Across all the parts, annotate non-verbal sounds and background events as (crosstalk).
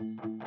Hey, Andrew,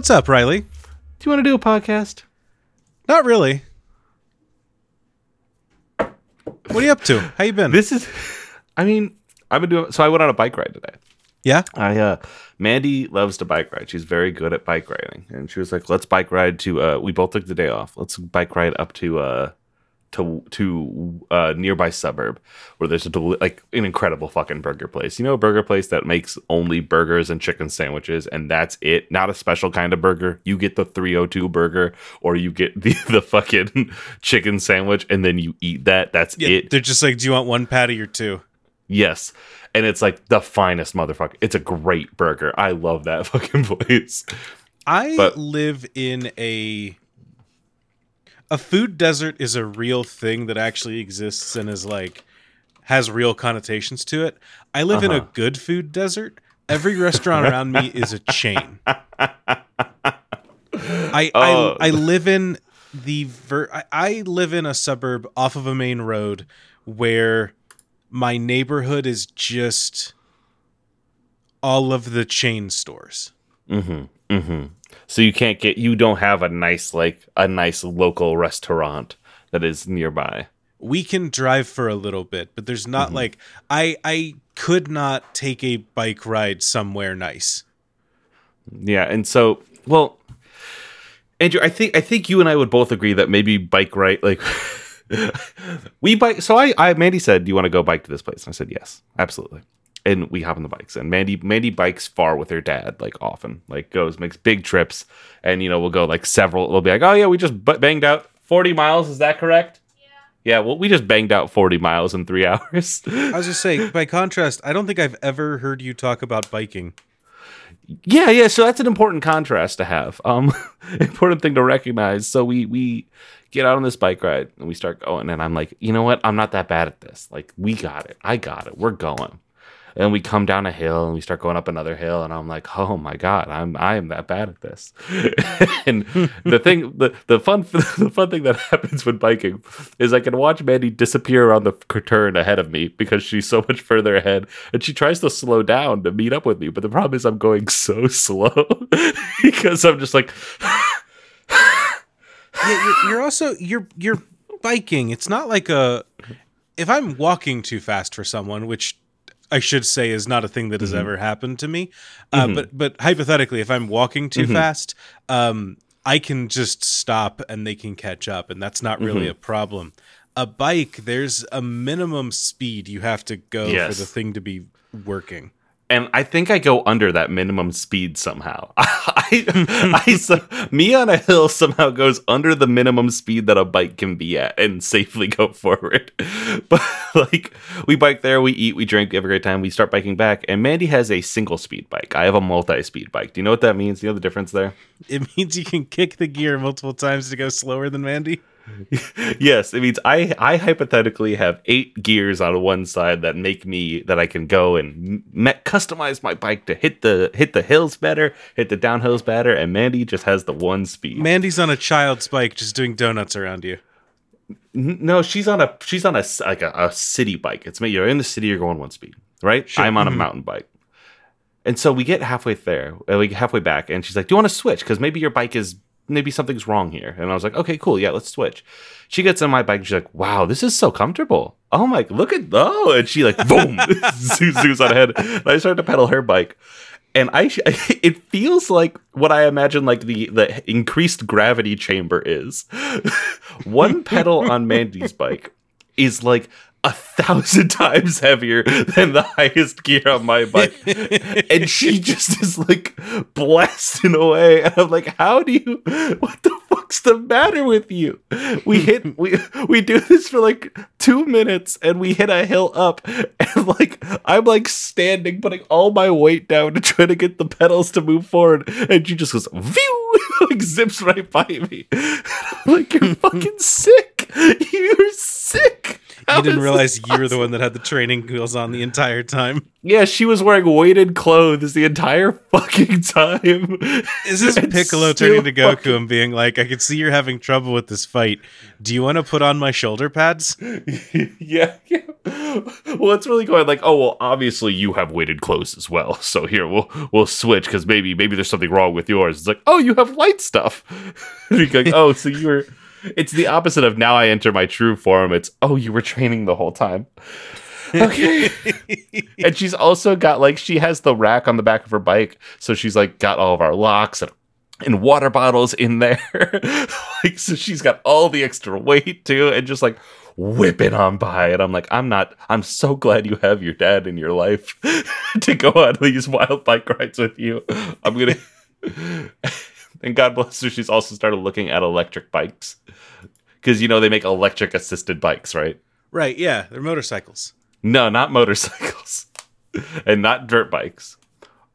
What's up, Riley? do you want to do a podcast? Not really. What are you up to? How you been? This is, I mean, I've been doing. So I went on a bike ride today. yeah. I uh Mandy loves to bike ride. She's very good at bike riding. And she was like, "Let's bike ride to uh we both took the day off. Let's bike ride up to uh to to uh nearby suburb where there's a deli- like an incredible fucking burger place. You know a burger place that makes only burgers and chicken sandwiches and that's it. Not a special kind of burger. You get the 302 burger or you get the (laughs) the fucking (laughs) chicken sandwich and then you eat that. That's yeah. it. They're just like, do you want one patty or two? Yes. And it's like the finest motherfucker. It's a great burger. I love that (laughs) fucking place. I But- live in a a food desert is a real thing that actually exists and is like has real connotations to it. I live in a Uh-huh. good food desert. Every restaurant around me is a chain. I Oh. I, I live in the ver- I, I live in a suburb off of a main road where my neighborhood is just all of the chain stores. Mm-hmm. Mm-hmm. So you can't get you don't have a nice like a nice local restaurant that is nearby. we can drive for a little bit, but there's not Mhm. like I I could not take a bike ride somewhere nice. Yeah, and so well Andrew, I think I think you and I would both agree that maybe bike ride like (laughs) we bike so I, I Mandy said, Do you want to go bike to this place? And I said, Yes, absolutely. And we hop on the bikes. And Mandy Mandy bikes far with her dad, like often. Like goes, makes big trips, and you know, we'll go like several we'll be like, Oh yeah, we just bu- banged out 40 miles, is that correct? Yeah. yeah, well, we just banged out 40 miles in three (laughs) hours. I was just saying, by contrast, I don't think I've ever heard you talk about biking. yeah, yeah. So that's an important contrast to have. Um, (laughs) important thing to recognize. So we we get out on this bike ride and we start going, and I'm like, you know what? I'm not that bad at this. Like, we got it. I got it. We're going. And we come down a hill and we start going up another hill, and I'm like, oh my god, I'm I am that bad at this. (laughs) and the (laughs) thing, the the fun (laughs) the fun thing that happens when biking is I can watch Mandy disappear around the turn ahead of me because she's so much further ahead, and she tries to slow down to meet up with me. But the problem is I'm going so slow because I'm just like, Yeah, you're, you're also you're you're biking. It's not like a if I'm walking too fast for someone, which I should say is not a thing that has ever happened to me. Uh, Mhm. But but hypothetically, if I'm walking too Mhm. fast, um, I can just stop and they can catch up, and that's not really Mhm. a problem. A bike, there's a minimum speed you have to go Yes. for the thing to be working. And I think I go under that minimum speed somehow. (laughs) I, (laughs) I, so, me on a hill somehow goes under the minimum speed that a bike can be at and safely go (laughs) forward. But like we bike there, we eat, we drink, we have a great time. We start biking back, and Mandy has a single speed bike. I have a multi-speed bike. Do you know what that means? Do you know the difference there? It means you can kick the gear multiple times to go slower than Mandy. (laughs) yes, it means I I hypothetically have eight gears on one side that make me that I can go and me- customize my bike to hit the hit the hills better, hit the downhills better, and Mandy just has the one speed. Mandy's on a child's bike, just doing donuts around you. N- no, she's on a she's on a like a, a city bike. It's me. You're in the city. You're going one speed, right? Sure. I'm on a Mhm. mountain bike. And so we get halfway there, uh, we get halfway back, and she's like, "Do you want to switch? Because maybe your bike is maybe something's wrong here." And I was like, "Okay, cool, yeah, let's switch." She gets on my bike, and she's like, "Wow, this is so comfortable." Oh my, look at oh, and she like boom, (laughs) zooms, on ahead. And I start to pedal her bike, and I (laughs) it feels like what I imagine like the the increased gravity chamber is. (laughs) One pedal on Mandy's bike is like a thousand (laughs) times heavier than the highest gear on my bike. (laughs) and she just is like blasting away. And I'm like, how do you what the fuck's the matter with you? We hit we we do this for like two minutes and we hit a hill up and like I'm like standing, putting all my weight down to try to get the pedals to move forward, and she just goes view (laughs) like zips right by me. Like, you're fucking sick. You're sick. You didn't realize you were the one that had the training wheels on the entire time. Yeah, she was wearing weighted clothes the entire fucking time. Is this Piccolo turning to Goku fucking- and being like, I can see you're having trouble with this fight. Do you want to put on my shoulder pads? (laughs) yeah, yeah. Well, it's really going like, oh well, obviously you have weighted clothes as well. (laughs) So here we'll we'll switch because maybe maybe there's something wrong with yours. It's like, oh, you have light stuff. You're (laughs) like, oh, so you were. It's the opposite of now I enter my true form. It's oh, you were training the whole time. Okay. (laughs) and she's also got like she has the rack on the back of her bike, so she's like got all of our locks and and water bottles in there. (laughs) like so she's got all the extra weight too, and just like whipping on by. And I'm like, I'm not I'm so glad you have your dad in your life (laughs) to go on these wild bike rides with you. I'm gonna and God bless her, she's also started looking at electric bikes. Cause you know they make electric assisted bikes, right? right, yeah, they're motorcycles. No, not (laughs) motorcycles. and not dirt bikes.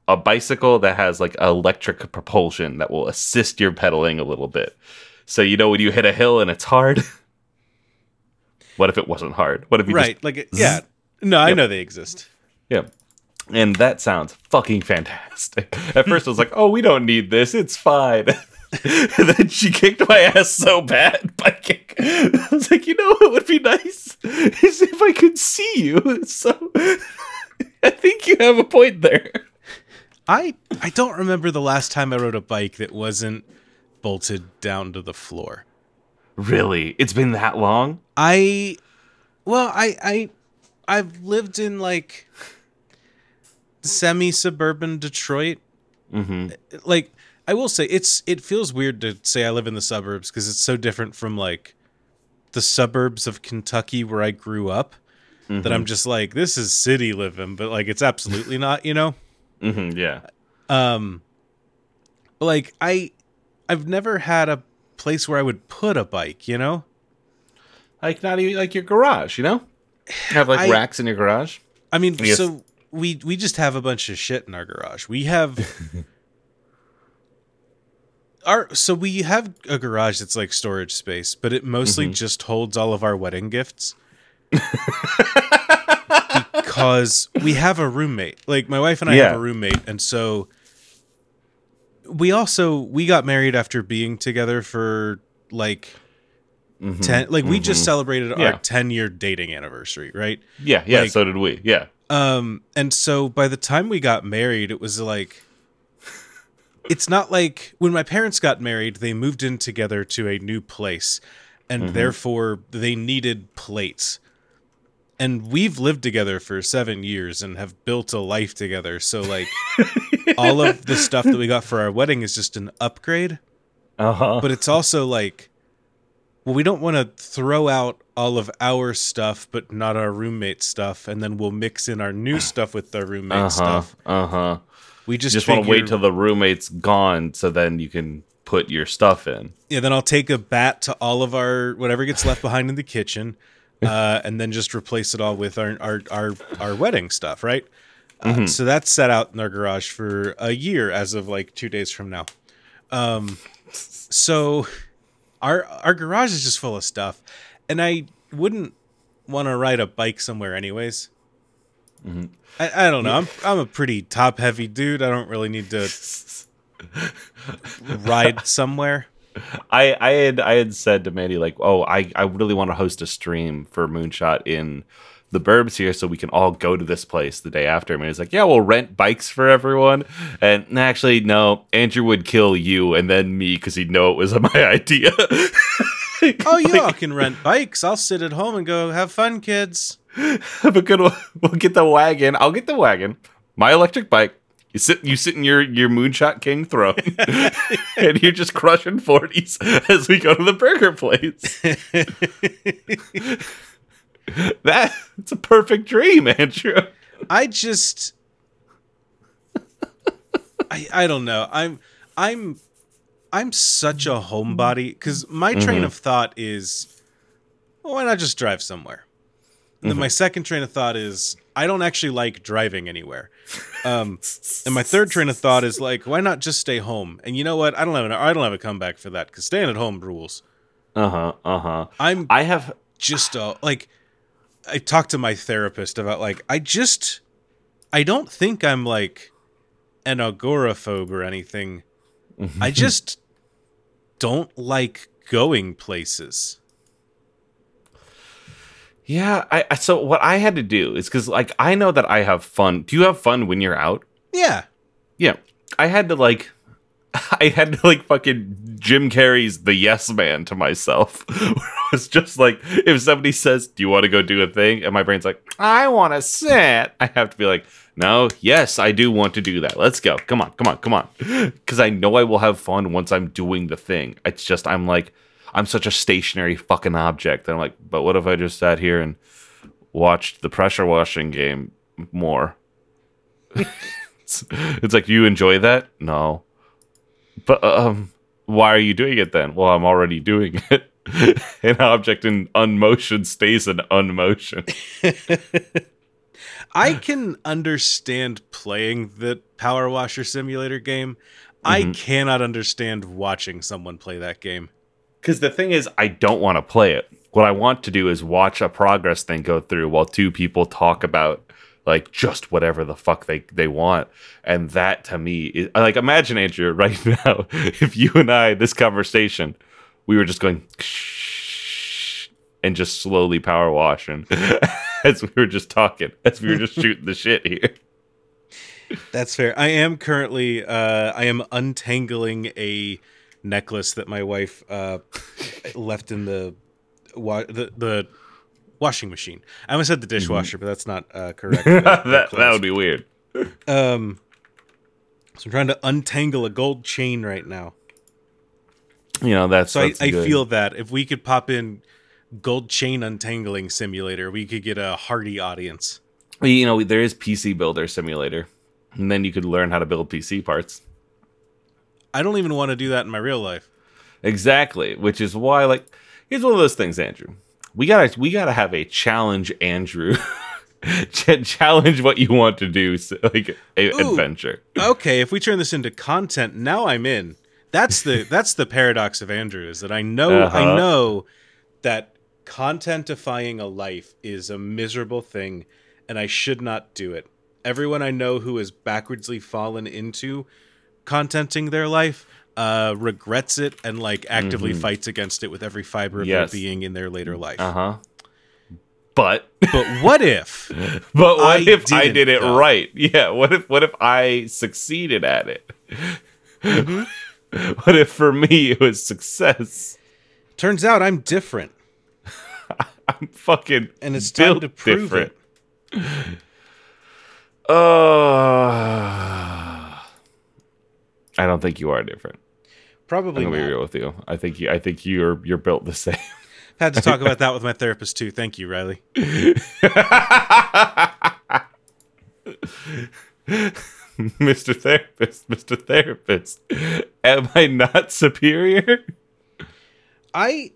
A bicycle that has like electric propulsion that will assist your pedaling a little bit. So you know when you hit a hill and it's hard. (laughs) what if it wasn't hard? What if you Right, like, it- yeah. No, I Yep. know they exist. Yeah. And that sounds fucking fantastic. At first I was like, "Oh, we don't need this. It's fine." (laughs) and then she kicked my ass so bad. (laughs) I was like, "You know what would be nice is if I could see you." (laughs) So I think you have a point there. I I don't remember the last time I rode a bike that wasn't bolted down to the floor. Really? It's been that long? I well, I I I've lived in like semi suburban Detroit. Mm-hmm. Like I will say it's it feels weird to say I live in the suburbs because it's so different from like the suburbs of Kentucky where I grew up that I'm just like this is city living, but like it's absolutely not, you know. Mm-hmm. Yeah. Um like I I've never had a place where I would put a bike, you know? Like not even like your garage, you know? Have like I- racks in your garage. I mean, so we we just have a bunch of shit in our garage. We have (laughs) our so we have a garage that's like storage space, but it mostly Mm-hmm. just holds all of our wedding gifts. because we have a roommate. Like my wife and I have a roommate, and so we also we got married after being together for like Mhm. 10 like we just Mhm. celebrated Yeah. our 10 year dating anniversary, right? Yeah, yeah, like- so did we. Yeah. Um, and so by the time we got married, it was like, it's not like when my parents got married, they moved in together to a new place, and therefore they needed plates. And we've lived together for seven years and have built a life together. So, like, (laughs) all of the stuff that we got for our wedding is just an upgrade. Uh-huh. But it's also like, well, we don't want to throw out all of our stuff, but not our roommate stuff, and then we'll mix in our new (sighs) stuff with the roommate uh-huh. stuff. Uh-huh. We just, Just, want to wait till the roommate's gone so then you can put your stuff in. yeah. Then I'll take a bat to all of our whatever gets left (laughs) behind in the kitchen, uh, and then just replace it all with our our our, our wedding stuff, right? Uh, Mm-hmm. so that's set out in our garage for a year as of like two days from now. Um, so our our garage is just full of stuff, and I wouldn't want to ride a bike somewhere anyways. Mm-hmm. I, I don't know. I'm I'm a pretty top heavy dude. I don't really need to ride (laughs) somewhere. I I had I had said to Mandy like, "Oh, I I really want to host a stream for Moonshot in the Burbs here, so we can all go to this place the day after." And he's like, "Yeah, we'll rent bikes for everyone." And actually, no, Andrew would kill you and then me because he'd know it was (laughs) my idea. Oh, you all can rent bikes. I'll sit at home and go have fun, kids. (laughs) Have a good one. (laughs) We'll get the wagon. I'll get the wagon. My electric bike. You sit. You sit in your your Moonshot King throne, (laughs) and you're just crushing forties as we go to the burger place. That it's a perfect dream, Andrew. I just I I don't know. I'm I'm I'm such a homebody cuz my train Mhm. of thought is well, why not just drive somewhere? And then my second train of thought is I don't actually like driving anywhere. Um and my third train of thought is like why not just stay home? And you know what? I don't have an, I don't have a comeback for that cuz staying at home rules. Uh huh. Uh huh. I'm I have. just uh, like I talked to my therapist about like I just I don't think I'm like an agoraphobe or anything. I (laughs) just don't like going places. Yeah. I. So what I had to do is because like I know that I have fun. Do you have fun when you're out? Yeah. Yeah. I had to like. (laughs) I had to like fucking Jim Carrey's The Yes Man to myself. (laughs) it was just like, if somebody says, "Do you want to go do a thing?" and my brain's like, "I want to sit," I have to be like, "No, yes, I do want to do that. Let's go. Come on, come on, come on," (laughs) because I know I will have fun once I'm doing the thing. It's just I'm like, I'm such a stationary fucking object. And I'm like, but what if I just sat here and watched the pressure washing game more? it's, it's like, you enjoy that? No. But um, why are you doing it then? Well, I'm already doing (laughs) it. An object in unmotion stays in unmotion. (laughs) I can understand playing the Power Washer Simulator game. I Mhm. cannot understand watching someone play that game. Because the thing is, I don't want to play it. What I want to do is watch a progress thing go through while two people talk about like just whatever the fuck they they want, and that to me is like imagine Andrew (laughs) right now if you and I this conversation we were just going (laughs) and just slowly power washing (laughs) as we were just talking as we were just shooting the shit here. That's fair. I am currently uh I am untangling a necklace that my wife uh left in the wa- the, the washing machine. I almost said the dishwasher, but that's not uh (laughs) correct. (laughs) They're that that would be weird. um so I'm trying to untangle a gold chain right now. You know that's So I, that's I good. feel that if we could pop in gold chain untangling simulator, we could get a hearty audience. You know, there is PC Builder Simulator, and then you could learn how to build PC parts. I don't even want to do that in my real life. Exactly, which is why, like, here's one of those things, Andrew. We gotta, we gotta have a challenge, Andrew. (laughs) Ch- challenge what you want to do, so, like a Ooh. adventure. (laughs) okay, if we turn this into content, now I'm in. That's the (laughs) that's the paradox of Andrew is that I know Uh-huh. I know that contentifying a life is a miserable thing and I should not do it. Everyone I know who has backwardsly fallen into contenting their life uh regrets it and like actively Mhm. fights against it with every fiber of Yes. their being in their later life. Uh huh. But, (laughs) But what if (laughs) but what I if I did it though. right? Yeah. What if, what if I succeeded at it? Mm-hmm. (laughs) what if for me it was success? turns out I'm different I'm fucking and it's time built to prove different. it. Uh, I don't think you are different. I'm Probably gonna be real with you. I think you. I think you're you're built the (laughs) same. Had to talk about that with my therapist too. Thank you, Riley. (laughs) Mr. Therapist, Mr. Therapist, am I not superior? I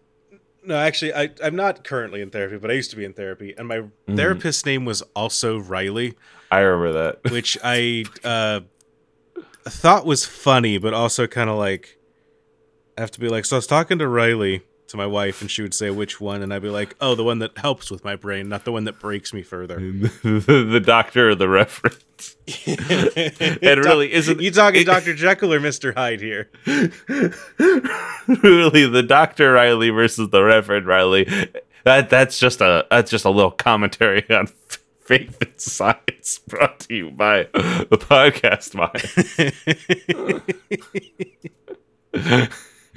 no, actually, I I'm not currently in therapy, but I used to be in therapy, and my therapist's name was also Riley, I remember that. which I uh, thought was funny, but also kind of like I have to be like. So I was talking to Riley to my wife, and she would say which one, and I'd be like, oh, the one that helps with my brain, not the one that breaks me further. the, (laughs) the doctor or the reference. (laughs) it really isn't- You talking Doctor Jekyll or Mister Hyde here? (laughs) really, the Doctor Riley versus the Reverend Riley. That that's just a that's just a little commentary on faith and science brought to you by the podcast mind.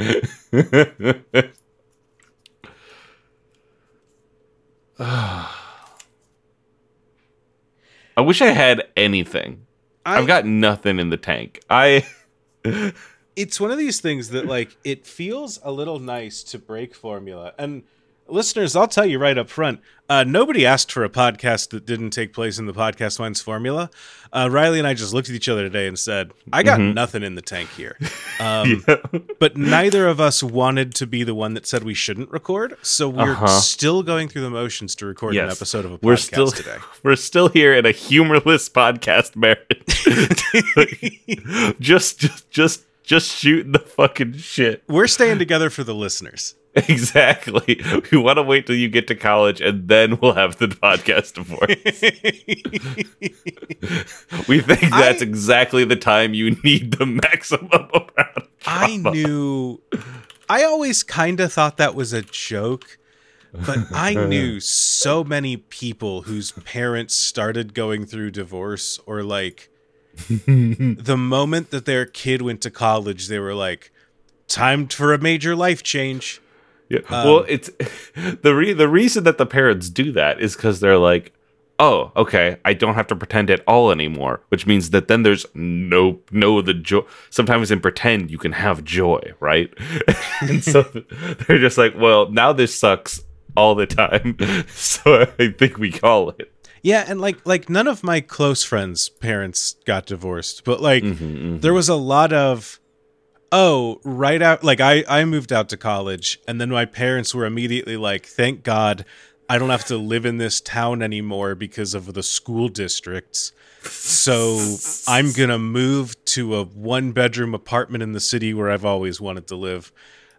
(sighs) I wish I had anything. I, I've got nothing in the tank. I it's one of these things that like it feels a little nice to break formula and listeners, I'll tell you right up front. Uh, nobody asked for a podcast that didn't take place in the podcast mines formula. Uh, Riley and I just looked at each other today and said, "I got Mhm. nothing in the tank here." (laughs) Um, But neither of us wanted to be the one that said we shouldn't record, so we're Uh-huh. still going through the motions to record an episode of a podcast We're still today. (laughs) we're still here in a humorless podcast marriage. (laughs) just just just just shooting the fucking shit. We're staying together for the listeners. (laughs) Exactly. We want to wait till you get to college and then we'll have the podcast divorce. (laughs) we think that's I- exactly the time you need the maximum amount of I knew. I always kind of thought that was a joke, but I (laughs) knew so many people whose parents started going through divorce or like the moment that their kid went to college, they were like, time for a major life change. Yeah. Um, well, it's (laughs) the re- the reason that the parents do that is because they're like, oh, okay, I don't have to pretend at all anymore, which means that then there's no no the joy. Sometimes in pretend you can have joy, right? (laughs) and so (laughs) they're just like, well, now this sucks all the time, so I think we call it. Yeah, and like like none of my close friends' parents got divorced, but like Mm-hmm, there was a lot of oh, right out like I I moved out to college and then my parents were immediately like, "Thank God I don't have to live in this town anymore because of the school districts." So I'm to move to a one bedroom apartment in the city where I've always wanted to live.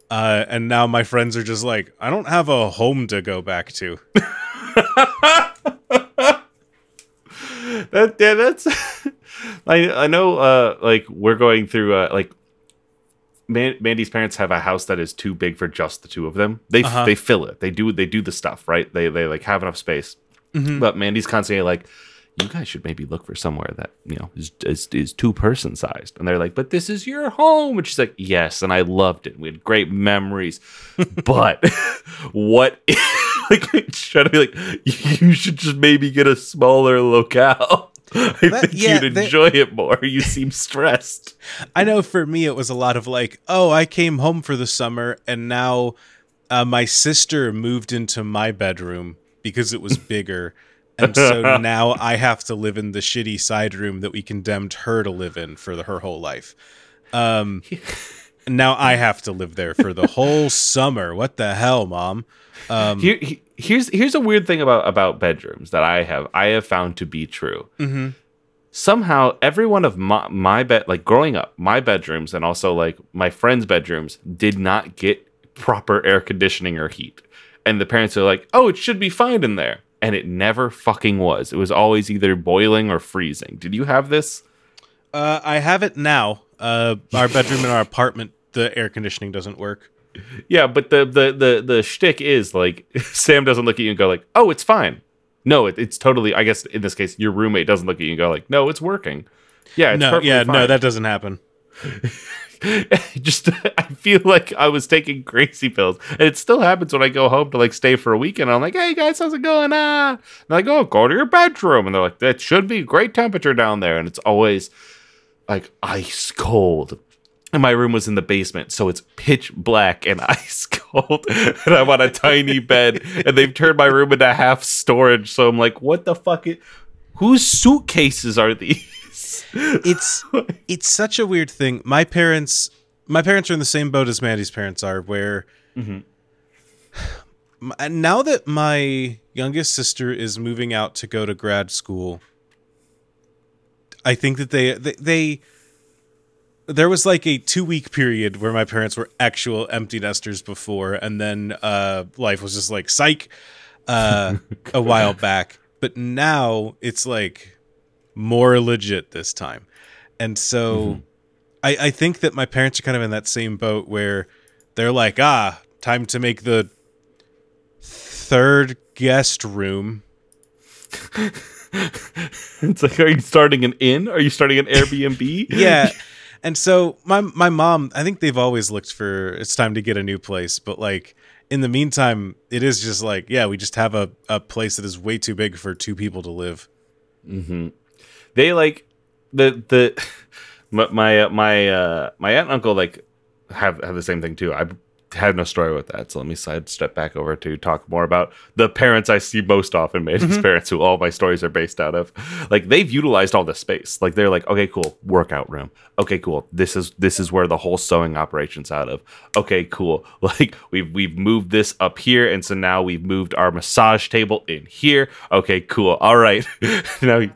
Uh, and now my friends are just like, I don't have a home to go back to. (laughs) that yeah, that's (laughs) I I know uh like we're going through uh like Man- Mandy's parents have a house that is too big for just the two of them. They Uh-huh. they fill it. They do they do the stuff, right? They they like have enough space. Mhm. But Mandy's constantly like you guys should maybe look for somewhere that you know is is, is two person sized, and they're like, "But this is your home," and she's like, "Yes," and I loved it. We had great memories, (laughs) but what? (laughs) like trying to be like, you should just maybe get a smaller locale. (laughs) I That- think yeah, you'd enjoy it more. You seem stressed. (laughs) I know for me it was a lot of like, oh, I came home for the summer and now uh, my sister moved into my bedroom because it was bigger. And so (laughs) now I have to live in the shitty side room that we condemned her to live in for the, her whole life. Um, now I have to live there for the whole (laughs) summer. What the hell, mom? Um, Here, he- here's here's a weird thing about about bedrooms that I have I have found to be true. mhm. somehow every one of my, my bed like growing up my bedrooms and also like my friends bedrooms did not get proper air conditioning or heat and the parents are like oh it should be fine in there and it never fucking was it was always either boiling or freezing did you have this Uh, I have it now. Uh, our bedroom in our apartment, the air conditioning doesn't work. yeah but the the the the shtick is like (laughs) sam doesn't look at you and go like oh it's fine no it, it's totally i guess in this case your roommate doesn't look at you and go like no it's working yeah it's no, yeah, no, that doesn't happen. (laughs) just I feel like I was taking crazy pills. And it still happens when I go home to like stay for a weekend. I'm like, hey guys, how's it going? Ah. And they're like, oh, go to your bedroom. And they're like, that should be great temperature down there. And it's always like ice cold. And my room was in the basement, so it's pitch black and (laughs) ice cold. (laughs) and I'm on a tiny bed, and they've turned my room into half storage. So I'm like, what the fuck? i- whose suitcases are these? (laughs) it's it's such a weird thing. My parents my parents are in the same boat as Mandy's parents are where (sighs) Mhm. And now that my youngest sister is moving out to go to grad school I think that they they, they there was like a 2 week period where my parents were actual empty nesters before and then uh life was just like psych uh a (laughs) while back but now it's like more legit this time. And so I, I think that my parents are kind of in that same boat where they're like, ah, time to make the third guest room. (laughs) it's like, are you starting an inn? Are you starting an Airbnb? (laughs) Yeah. (laughs) and so my my mom, I think they've always looked for it's time to get a new place, but like in the meantime, it is just like, yeah, we just have a, a place that is way too big for two people to live. hmm They like the the (laughs) my my uh, my, uh, my aunt and uncle like have have the same thing too. I have no story with that. So let me sidestep back over to talk more about the parents I see most often, Mandy's mm-hmm. parents, who all my stories are based out of. Like they've utilized all the space. Like they're like, okay, cool, workout room. Okay, cool. This is this is where the whole sewing operation's out of. Okay, cool. (laughs) Like we've we've moved this up here, and so now we've moved our massage table in here. Okay, cool. All right. (laughs) now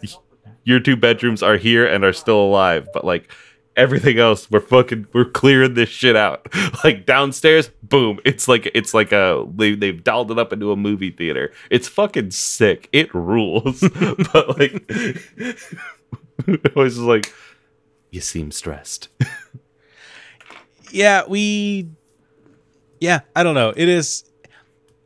your two bedrooms are here and are still alive, but like everything else we're fucking we're clearing this shit out. (laughs) Like downstairs boom it's like it's like a they, they've dialed it up into a movie theater. It's fucking sick. It rules. (laughs) But like (laughs) it was just like you seem stressed. Yeah we yeah i don't know. It is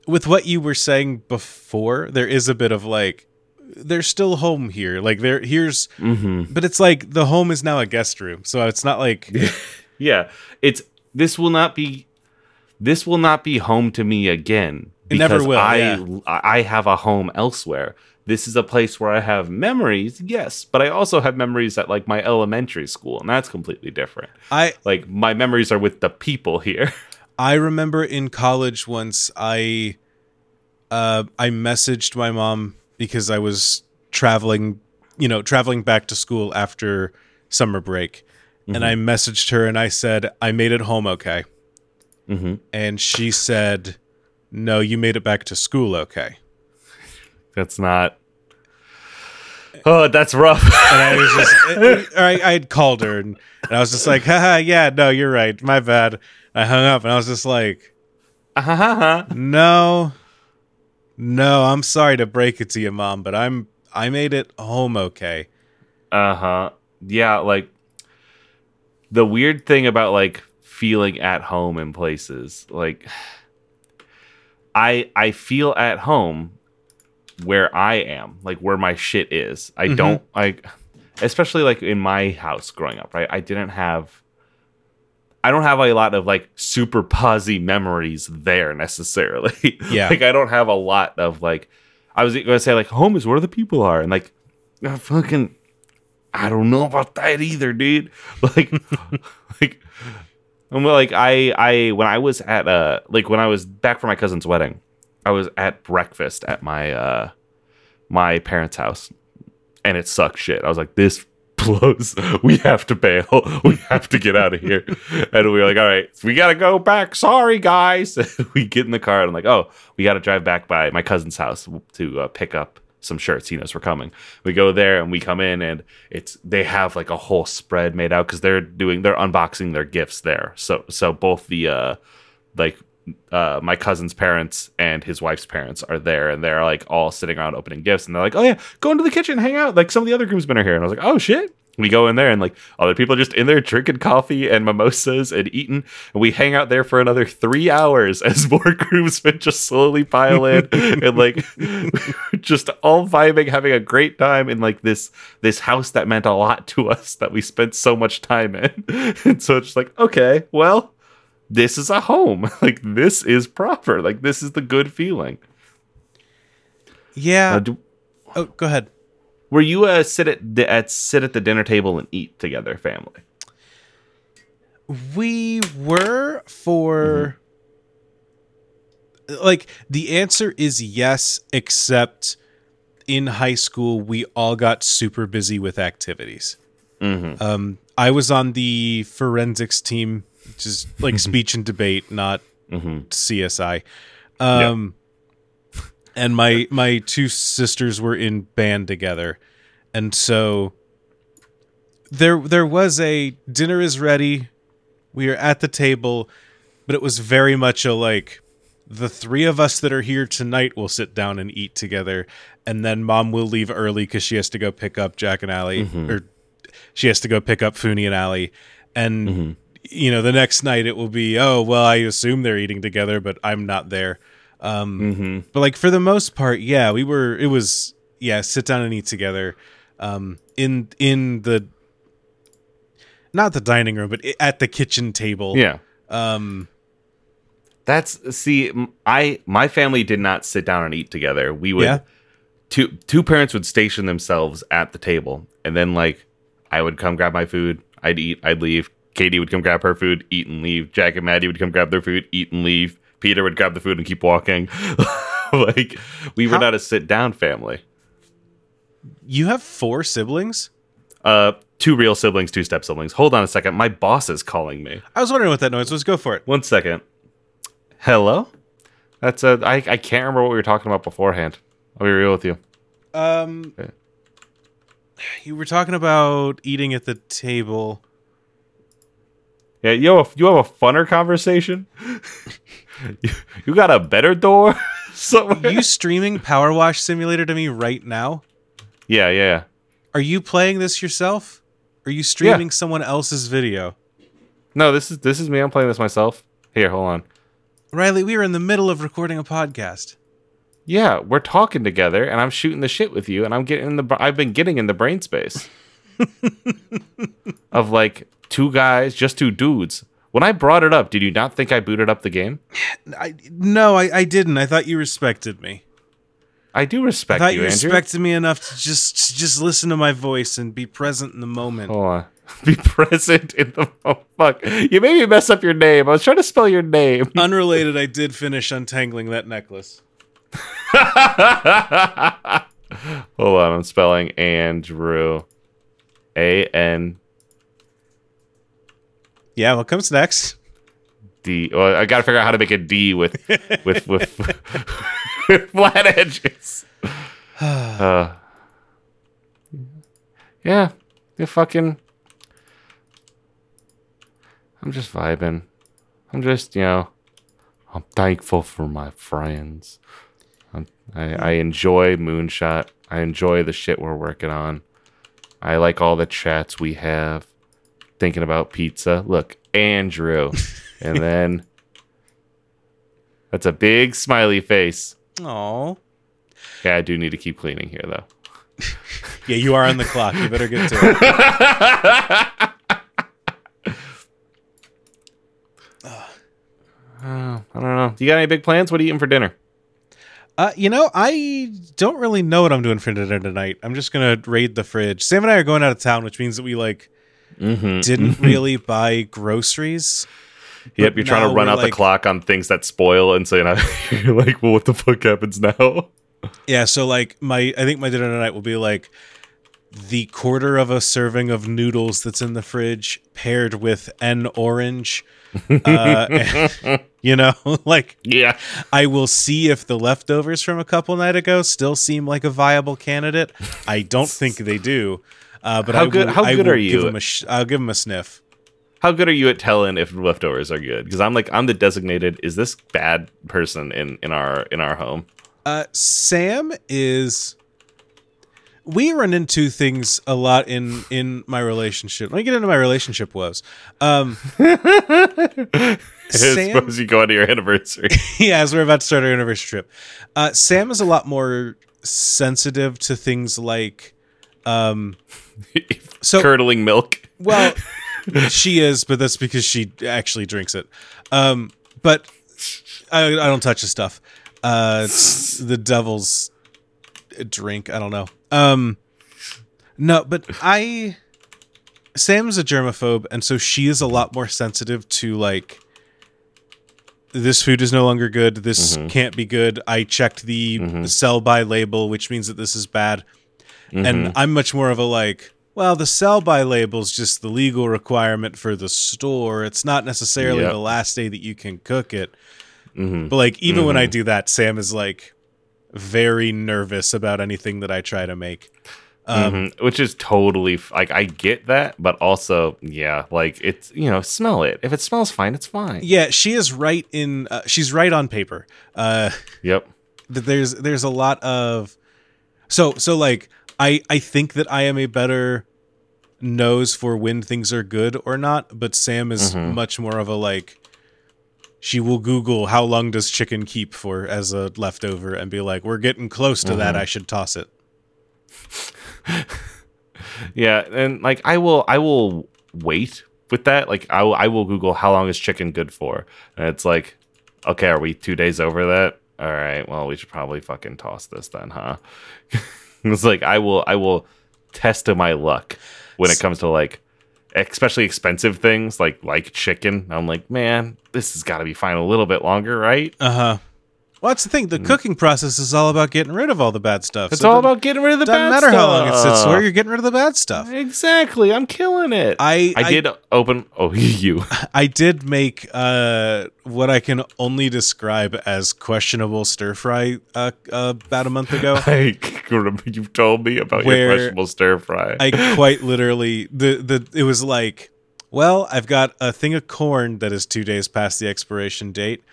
with what you were saying before there is a bit of like there's still home here like there here's mm-hmm. but it's like the home is now a guest room so it's not like (laughs) yeah it's this will not be this will not be home to me again It never because will, I yeah. I have a home elsewhere. This is a place where I have memories, yes, but I also have memories at like my elementary school, and that's completely different. i Like my memories are with the people here. (laughs) I remember in college once I uh I messaged my mom because I was traveling, you know, traveling back to school after summer break. And I messaged her and I said, "I made it home okay." mm-hmm. And she said, "No, you made it back to school okay." That's not. Oh, that's rough. And I was just (laughs) I, I had called her and, and I was just like, "Haha, yeah, no, you're right. My bad." I hung up and I was just like, uh-huh. No. No, I'm sorry to break it to you, mom, but I'm I made it home okay. Uh-huh. Yeah, like the weird thing about like feeling at home in places, like (sighs) I I feel at home where I am, like where my shit is. I Mhm. don't like (sighs) especially like in my house growing up, right? I didn't have I don't have a lot of like super posy memories there necessarily. (laughs) Yeah. like I don't have a lot of like I was gonna say like home is where the people are and like uh, fucking I don't know about that either, dude. (laughs) Like (laughs) like I'm like I I when I was at uh like when I was back for my cousin's wedding, I was at breakfast at my uh my parents' house and it sucked shit. I was like, this blows. (laughs) We have to bail. (laughs) We have to get out of here. And we're like, all right, we gotta go back. Sorry, guys. (laughs) we get in the car and I'm like, oh, we gotta drive back by my cousin's house to uh, pick up some shirts. He knows we're coming. We go there and we come in and it's they have like a whole spread made out because they're doing they're unboxing their gifts there. So so both the uh like uh, my cousin's parents and his wife's parents are there, and they're like all sitting around opening gifts, and they're like, "Oh yeah, go into the kitchen, hang out." Like some of the other groomsmen are here, and I was like, "Oh shit." We go in there and like other people are just in there drinking coffee and mimosas and eating, and we hang out there for another three hours (laughs) as more groomsmen just slowly pile in (laughs) and like (laughs) just all vibing, having a great time in like this this house that meant a lot to us that we spent so much time in. And so it's just like, okay, well, this is a home. (laughs) Like this is proper. Like this is the good feeling. Yeah. Uh, do, oh, go ahead. were you uh, sit at the, at sit at the dinner table and eat together, family? We were for like the answer is yes, except in high school we all got super busy with activities. Mm-hmm. Um, I was on the forensics team, is like (laughs) speech and debate, not Mm-hmm. CSI. Um, and my my two sisters were in band together, and so there there was a dinner is ready. We are at the table, but it was very much a like the three of us that are here tonight will sit down and eat together, and then mom will leave early because she has to go pick up Jack and Allie, or she has to go pick up Fooney and Allie, and Mhm. You know the next night it will be oh well I assume they're eating together, but I'm not there. Um, Mm-hmm. but like for the most part, yeah, we were. It was yeah, sit down and eat together, um, in in the not the dining room, but at the kitchen table. Yeah. Um, That's see, I my family did not sit down and eat together. We would Yeah. two two parents would station themselves at the table, and then like I would come grab my food, I'd eat, I'd leave. Katie would come grab her food, eat and leave. Jack and Maddie would come grab their food, eat and leave. Peter would grab the food and keep walking. (laughs) like we were How- not a sit down family. You have four siblings? Uh, two real siblings, two step siblings. Hold on a second. My boss is calling me. I was wondering what that noise was. Go for it. One second. Hello. That's a. I I can't remember what we were talking about beforehand. I'll be real with you. Um, Okay. you were talking about eating at the table. Yeah, you have a, you have a funner conversation. (laughs) you, you got a better door (laughs) somewhere. you streaming Power Wash Simulator to me right now? yeah, yeah. Are you playing this yourself? Are you streaming someone else's video? No, this is this is me. I'm playing this myself. Here, hold on. Riley, we are in the middle of recording a podcast. Yeah, we're talking together, and I'm shooting the shit with you, and I'm getting in the. I've been getting in the brain space (laughs) of like two guys, just two dudes. When I brought it up, did you not think I booted up the game? I no, I, I didn't. I thought you respected me. I do I respect thought you, you Andrew. respected me enough to just to just listen to my voice and be present in the moment. Hold on. (laughs) Be present in the. (laughs) Oh, fuck. You made me mess up your name. I was trying to spell your name. Unrelated, I did finish untangling that necklace. Hold on. I'm spelling Andrew. A N Yeah, what comes next? D. Well, I got to figure out how to make a D with (laughs) with with, with flat edges. (sighs) Uh, yeah, you fucking. I'm just vibing. I'm just you know. I'm thankful for my friends. I'm, I I enjoy Moonshot. I enjoy the shit we're working on. I like all the chats we have. Thinking about pizza. Look, Andrew. (laughs) and then that's a big smiley face. Oh, Yeah, I do need to keep cleaning here though. (laughs) yeah, you are on the clock. You better get to it. Oh, (laughs) I don't know. You got any big plans? What are you eating for dinner? Uh, you know, I don't really know what I'm doing for dinner tonight. I'm just gonna raid the fridge. Sam and I are going out of town, which means that we like Mm-hmm. didn't really buy groceries. Yep, you're trying to run out the clock on things that spoil, and so you're, (laughs) you're like, "Well, what the fuck happens now?" Yeah, so like my I think my dinner tonight will be like the quarter of a serving of noodles that's in the fridge paired with an orange. Uh, and, (laughs) you know, (laughs) like Yeah, I will see if the leftovers from a couple night ago still seem like a viable candidate. I don't think they do. Uh, but How I good- will- how I good are you? a sh- I'll give them a sniff. how good are you at telling if leftovers are good? Because I'm like, I'm the designated. Is this bad person in in our in our home? Uh, Sam is. We run into things a lot in in my relationship. Let me get into my relationship was. Um, (laughs) I Sam, suppose you go on to your anniversary. (laughs) yeah, as we're about to start our anniversary trip, uh, Sam is a lot more sensitive to things like, um, (laughs) so Curdling milk. well, she is, but that's because she actually drinks it. Um, but I, I don't touch the stuff. Uh, the devil's drink. I don't know. Um, no, but I. Sam's a germaphobe, and so she is a lot more sensitive to like. This food is no longer good. This Mhm. can't be good. I checked the Mhm. sell by label, which means that this is bad Mhm. and I'm much more of a like, well, the sell by label's just the legal requirement for the store. It's not necessarily Yep. the last day that you can cook it. Mhm. But like, even when I Mhm. do that, Sam is like very nervous about anything that I try to make. Um, Mhm. which is totally like I get that, but also yeah, like it's you know smell it. If it smells fine, it's fine. Yeah, she is right in. Uh, she's right on paper. Uh, Yep. that there's there's a lot of so so like I I think that I am a better nose for when things are good or not, but Sam is Mhm. much more of a like she will Google how long does chicken keep for as a leftover and be like, we're getting close to that. Mhm. I should toss it. (laughs) Yeah, and like I will I will wait with that. Like I will, I will Google how long is chicken good for, and it's like, okay, are we two days over that? All right, well we should probably fucking toss this then, huh? (laughs) it's like I will I will test my luck when it comes to like especially expensive things like like chicken. I'm like, man, this has got to be fine a little bit longer, right? Uh huh. Well, that's the thing. The cooking process is all about getting rid of all the bad stuff. Mm. It's So all about getting rid of the Doesn't bad matter stuff. how long it sits where you're getting rid of the bad stuff. Exactly. I'm killing it. I I did open. Oh, (laughs) you. I did make uh, what I can only describe as questionable stir fry uh, uh, about a month (laughs) ago. I remember you told me about your vegetable stir fry. I quite (laughs) literally the the it was like, well, I've got a thing of corn that is two days past the expiration date,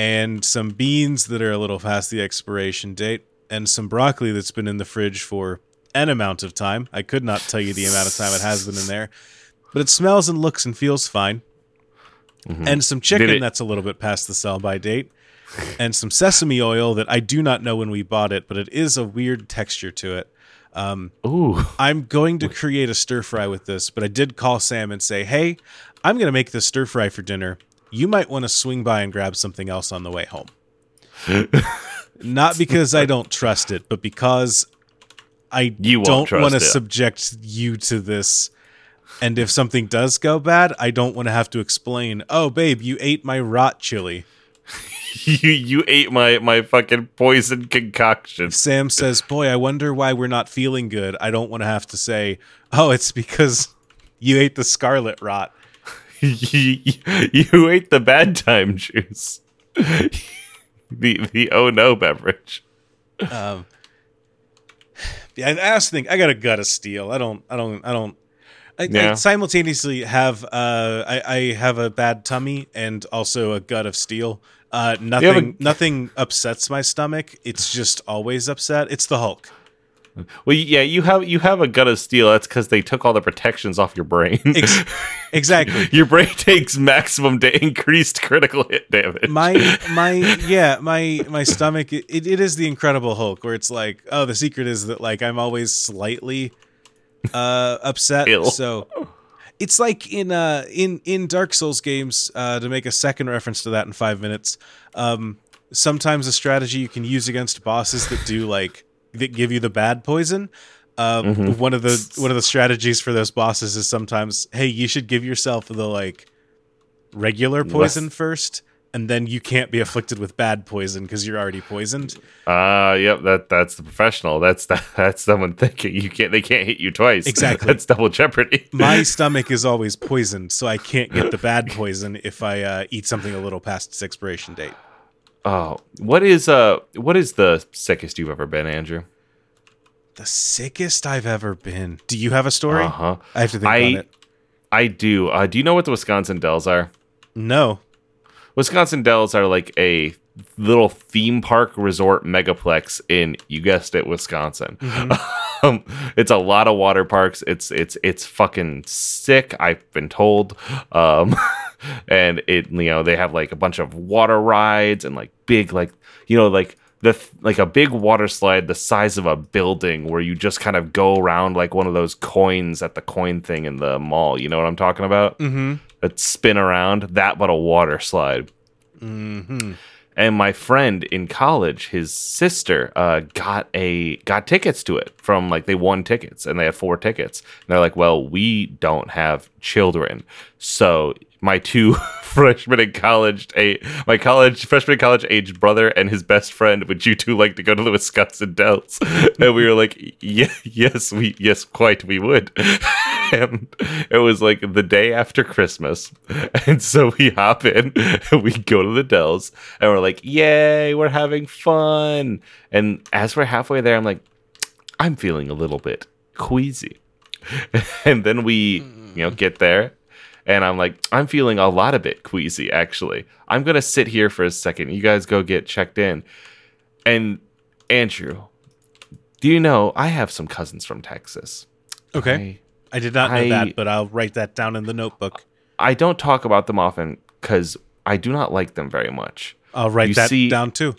and some beans that are a little past the expiration date, and some broccoli that's been in the fridge for an amount of time. I could not tell you the amount of time it has been in there, but it smells and looks and feels fine. Mhm. And some chicken it- that's a little bit past the sell by date. And some sesame oil that I do not know when we bought it, but it is a weird texture to it. Um, Ooh. I'm going to create a stir fry with this, but I did call Sam and say, "Hey, I'm going to make this stir fry for dinner. You might want to swing by and grab something else on the way home." (laughs) Not because I don't trust it, but because I You don't want to it. subject you to this. And if something does go bad, I don't want to have to explain, "Oh, babe, you ate my rot chili." (laughs) you you ate my my fucking poison concoction. If Sam says, "Boy, I wonder why we're not feeling good." I don't want to have to say, "Oh, it's because you ate the scarlet rot." You, (laughs) you ate the bad time juice. (laughs) the the oh no beverage. Um, yeah, and I also think I got a gut of steel. I don't, I don't, I don't. I, I simultaneously have uh, I, I have a bad tummy and also a gut of steel. Uh, nothing, nothing upsets my stomach. It's just always upset. It's the Hulk. Well, yeah, you have you have a gut of steel. That's because they took all the protections off your brain. Ex- (laughs) exactly. your brain takes maximum da- increased critical hit damage. my (laughs) my yeah my my stomach it, it is the incredible hulk where it's like oh the secret is that like i'm always slightly uh upset Ill. so it's like in uh in in dark souls games uh to make a second reference to that in five minutes um sometimes a strategy you can use against bosses that do like that give you the bad poison uh, Mhm. one of the one of the strategies for those bosses is sometimes hey you should give yourself the like regular Less- poison first and then you can't be afflicted with bad poison because you're already poisoned Ah, yep. That that's the professional. That's (laughs) that, that's someone thinking you can't. They can't hit you twice. Exactly. (laughs) That's double jeopardy. my (laughs) stomach is always poisoned so i can't get the bad poison if i uh, eat something a little past its expiration date Oh, what is uh, what is the sickest you've ever been, Andrew? the sickest i've ever been do you have a story Uh huh. i have to think I on it I do. Uh, do you know what the Wisconsin Dells are? no Wisconsin Dells are like a little theme park resort megaplex in you guessed it, Wisconsin. (laughs) um, it's a lot of water parks. It's it's it's fucking sick. I've been told, um, (laughs) and it you know they have like a bunch of water rides and like big like you know like the like a big water slide the size of a building where you just kind of go around like one of those coins at the coin thing in the mall. You know what I'm talking about? mm-hmm. That spin around that, but a water slide. Mm-hmm. And my friend in college his sister uh, got a got tickets to it from like they won tickets and they had four tickets. And they're like well we don't have children. So my two (laughs) freshmen in college a my college freshman college aged brother and his best friend would you two like to go to the wisconsin dells and we were like yeah, yes we yes quite we would. (laughs) And it was like the day after christmas. And so we hop in and (laughs) we go to the dells and we're like yay we're having fun. And as we're halfway there i'm like i'm feeling a little bit queasy. And then we you know get there and i'm like i'm feeling a lot of bit queasy actually. I'm gonna sit here for a second. You guys go get checked in. And andrew do you know i have some cousins from texas. Okay. I did not know I- that but i'll write that down in the notebook. I, I don't talk about them often because i do not like them very much. I'll write You that see- down too.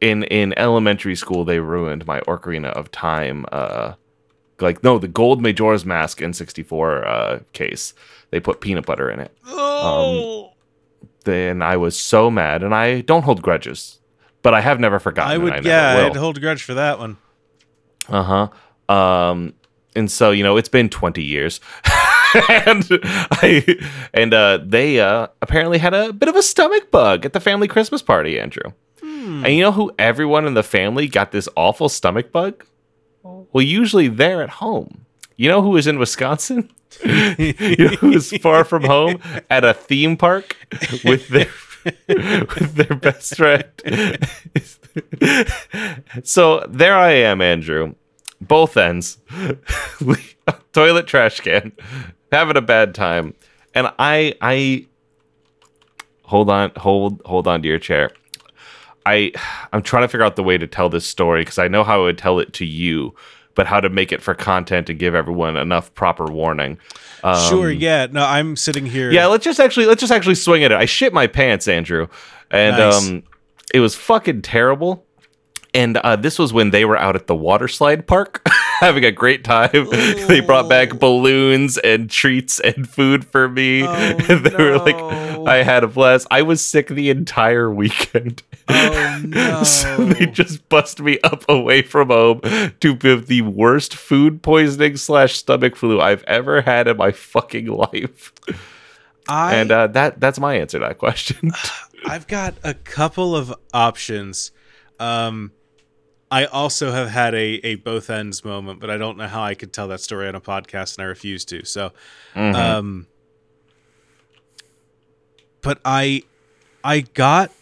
in in elementary school they ruined my Ocarina of Time uh like no the gold Majora's Mask N64 uh case they put peanut butter in it oh then I was so mad and I don't hold grudges but I have never forgotten i and would I yeah i'd hold a grudge for that one Uh-huh. Um and so, you know, it's been 20 years. (laughs) and I and uh, they uh, apparently had a bit of a stomach bug at the family Christmas party, Andrew. Hmm. And you know who everyone in the family got this awful stomach bug? Well, usually they're at home. You know who is in Wisconsin? (laughs) you know who was far from home at a theme park with their (laughs) with their best friend. (laughs) so there I am, Andrew. Both ends. Toilet trash can. Having a bad time. And I I hold on hold hold on to your chair. I (sighs) I'm trying to figure out the way to tell this story because I know how I would tell it to you, but how to make it for content and give everyone enough proper warning. Um, sure, yeah. No, I'm sitting here. Yeah, let's just actually let's just actually swing at it. I shit my pants, Andrew, and Nice. um, it was fucking terrible. And uh, this was when they were out at the water slide park (laughs) having a great time. (laughs) they brought back balloons and treats and food for me. Oh, (laughs) and they were like. I had a blast. I was sick the entire weekend. Oh, (laughs) no. so they just bust me up away from home to be the worst food poisoning slash stomach flu I've ever had in my fucking life. I and uh, that that's my answer to that question. (sighs) I've got a couple of options. Um, I also have had a, a both ends moment, but I don't know how I could tell that story on a podcast, and I refuse to. So, Mhm. um, but I, I got,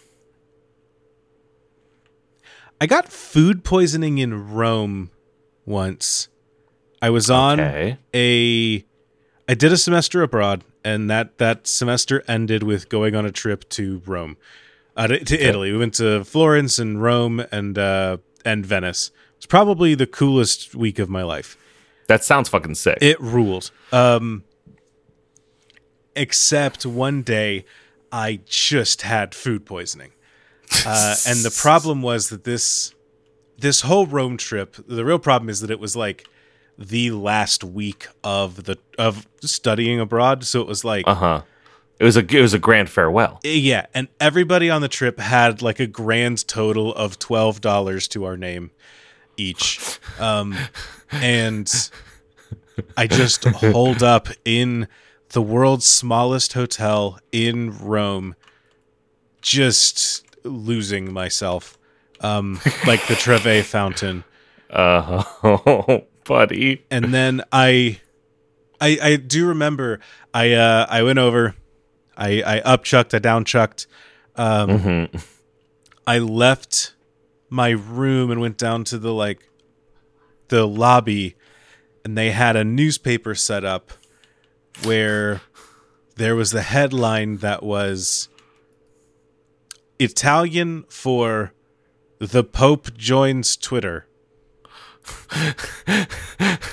I got food poisoning in Rome once. I was on okay. a I did a semester abroad, and that that semester ended with going on a trip to Rome, uh, to, to Italy. We went to Florence and Rome and uh, and Venice. It's probably the coolest week of my life. That sounds fucking sick. It ruled. Um, except one day, I just had food poisoning, uh, and the problem was that this this whole Rome trip. The real problem is that it was like the last week of the of studying abroad. So it was like uh huh. It was a it was a grand farewell. yeah, and everybody on the trip had like a grand total of twelve dollars to our name each, um, and I just holed up in the world's smallest hotel in Rome, just losing myself, um, (laughs) like the Trevi Fountain. Uh (laughs) buddy. and then I, I, I do remember I, uh, I went over, I, I up chucked, I down chucked, um, Mhm. I left my room and went down to the like, the lobby, and they had a newspaper set up where there was the headline that was Italian for the Pope joins Twitter. and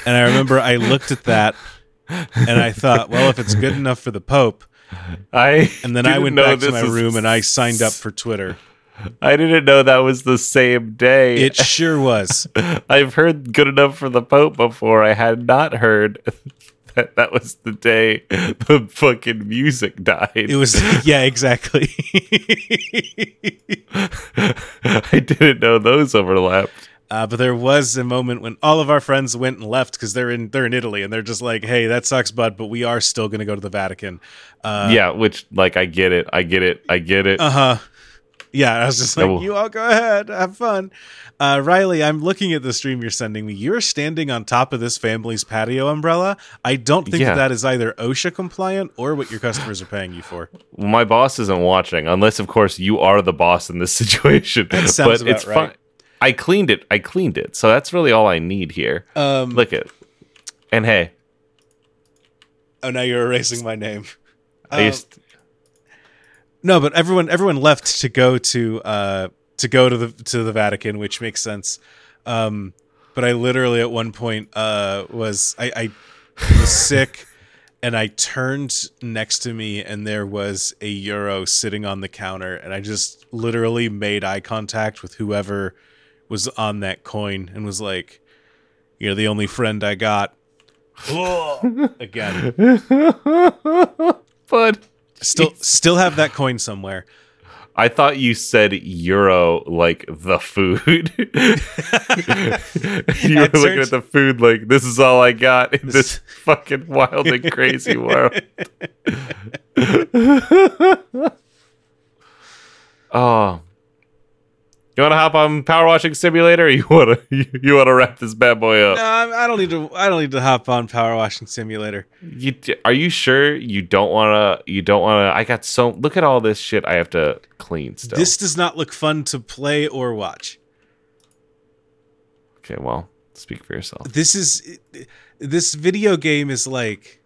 I remember I looked at that and I thought, well, if it's good enough for the Pope, I and then I went back to my room and I signed up for Twitter. I didn't know that was the same day. It sure was. (laughs) I've heard good enough for the Pope before. I had not heard (laughs) that that was the day the fucking music died. It was (laughs) yeah, exactly. I didn't know those overlapped. Uh, but there was a moment when all of our friends went and left because they're in they're in Italy and they're just like, "Hey, that sucks, bud, but we are still going to go to the Vatican." Uh yeah, which like I get it, I get it, I get it. Uh huh. Yeah, I was just like. "You all go ahead, have fun." Uh, Riley, I'm looking at the stream you're sending me. You're standing on top of this family's patio umbrella. I don't think Yeah. that, is either OSHA compliant or what your customers are paying you for. My boss isn't watching, unless of course you are the boss in this (laughs) situation. That sounds but it's about right. fine. I cleaned it. I cleaned it. So that's really all I need here. Um, Look it. And hey, oh, now you're erasing my name. (laughs) I Um, used No, but everyone everyone left to go to uh to go to the to the Vatican, which makes sense. Um but I literally at one point uh was I, I was (laughs) sick and I turned next to me and there was a euro sitting on the counter and I just literally made eye contact with whoever was on that coin and was like, You're the only friend I got. (laughs) Again. (laughs) but Still still have that coin somewhere. I thought you said euro like the food. (laughs) you were looking search- at the food like this is all I got in this fucking wild and crazy world. oh. You want to hop on Power Washing Simulator? Or you (laughs) want to you, you want to wrap this bad boy up? No, I don't need to. I don't need to hop on Power Washing Simulator. You are you sure you don't want to? You don't want to? I got so look at all this shit I have to clean still. This does not look fun to play or watch. okay, well, speak for yourself. This is this video game is like.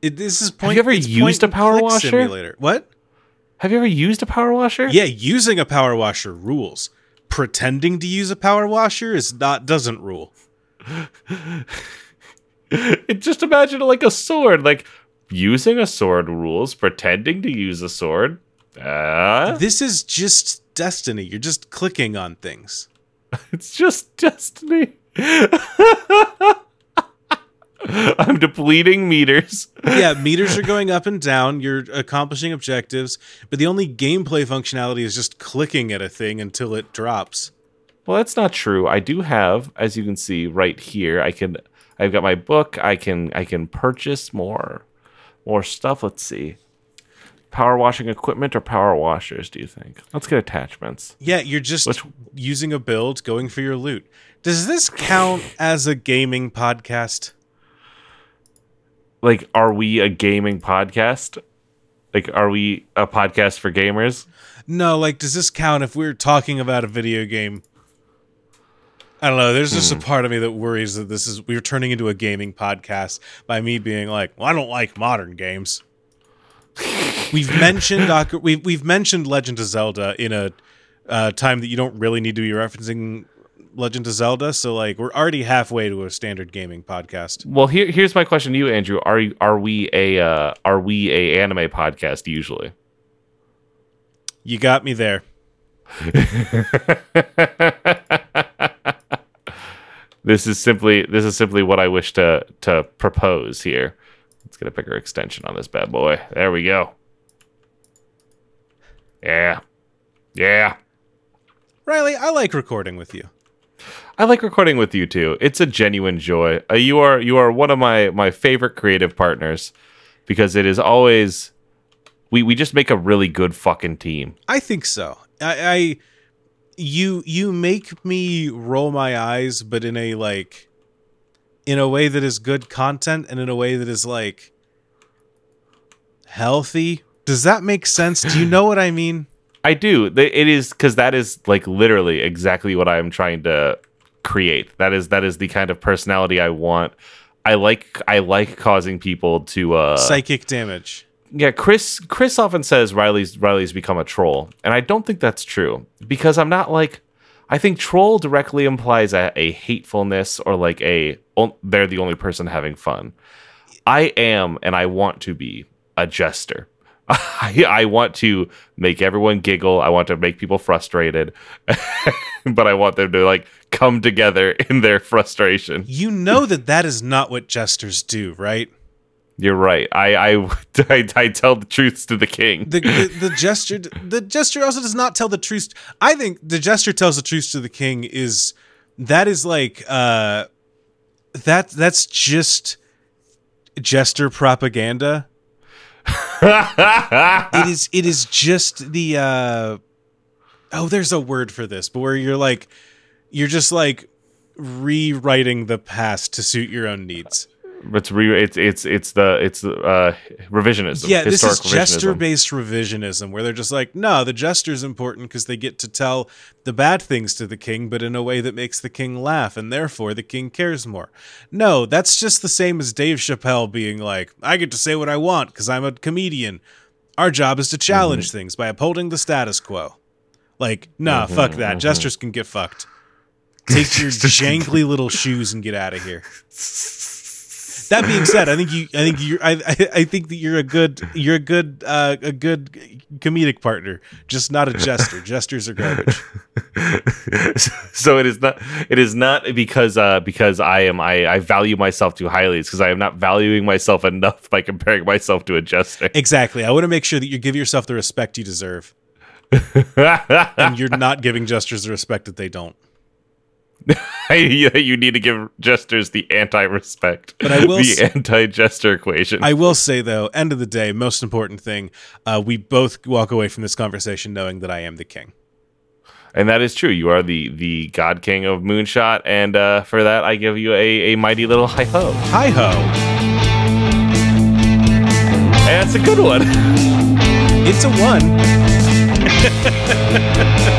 It, this is point. you ever used a power washer? Simulator. What? Have you ever used a power washer? Yeah, using a power washer rules. Pretending to use a power washer is not doesn't rule. (laughs) Just imagine like a sword. Like using a sword rules. Pretending to use a sword. Uh, This is just destiny. You're just clicking on things. (laughs) it's just destiny. (laughs) (laughs) I'm depleting meters. yeah, meters are going up and down. You're accomplishing objectives, but the only gameplay functionality is just clicking at a thing until it drops. Well, that's not true. I do have, as you can see right here, I can I've got my book. I can I can purchase more more stuff. Let's see. Power washing equipment or power washers, do you think? Let's get attachments. Yeah, you're just Which- using a build, going for your loot. Does this count as a gaming podcast? Like are we a gaming podcast? Like are we a podcast for gamers? No, like, does this count if we're talking about a video game? I don't know. There's just a part of me that worries that this is we're turning into a gaming podcast by me being like, "Well, I don't like modern games." we've (laughs) mentioned we've we've mentioned Legend of Zelda in a uh, time that you don't really need to be referencing Legend of Zelda. So like, we're already halfway to a standard gaming podcast. Well, here here's my question to you, Andrew. Are you, are we a uh, are we a anime podcast usually? You got me there. (laughs) this is simply this is simply what I wish to to propose here. Let's get a bigger extension on this bad boy. There we go. Yeah. Yeah. Riley, I like recording with you. I like recording with you too. It's a genuine joy. Uh, you are you are one of my my favorite creative partners because it is always we we just make a really good fucking team. I think so. I, I you you make me roll my eyes, but in a like in a way that is good content and in a way that is like healthy. Does that make sense? Do you know what I mean? (laughs) I do. It is because that is like literally exactly what I'm trying to create. That is that is the kind of personality I want. I like I like causing people to uh Psychic damage. yeah. Chris Chris often says Riley's Riley's become a troll, and I don't think that's true because I'm not like. I think troll directly implies a, a hatefulness or like a oh, they're the only person having fun. I am and I want to be a jester. (laughs) I, I want to make everyone giggle. I want to make people frustrated, (laughs) but I want them to like come together (laughs) in their frustration. You know that that is not what jesters do, right? You're right. I I, I, I tell the truths to the king. The, the the gesture the gesture also does not tell the truth. I think the gesture tells the truth to the king is that is like uh that that's just jester propaganda. It is it is just the uh oh there's a word for this, but where you're like you're just like rewriting the past to suit your own needs. It's re it's it's it's the it's the uh revisionism. Yeah, this is historic jester based revisionism where they're just like, no, the jester's important because they get to tell the bad things to the king, but in a way that makes the king laugh, and therefore the king cares more. No, that's just the same as Dave Chappelle being like, I get to say what I want because I'm a comedian. Our job is to mm-hmm. challenge things by upholding the status quo. Like, nah, mm-hmm, fuck that. Mm-hmm. Jesters can get fucked. Take your (laughs) jangly little shoes and get out of here. (laughs) That being said, I think you, I think you, I, I, think that you're a good, you're a good, uh, a good comedic partner, just not a jester. Jesters are garbage. (laughs) so it is not it is not because uh because I am I I value myself too highly. It's because I am not valuing myself enough by comparing myself to a jester. Exactly. I want to make sure that you give yourself the respect you deserve. (laughs) and you're not giving jesters the respect that they don't. (laughs) you need to give jesters the anti-respect, But I will the anti-jester equation. I will say though, end of the day, most important thing, uh, we both walk away from this conversation knowing that I am the king. and that is true. You are the the god king of Moonshot, and uh, for that, I give you a, a mighty little hi ho. Hi ho! And that's a good one. It's a one. (laughs)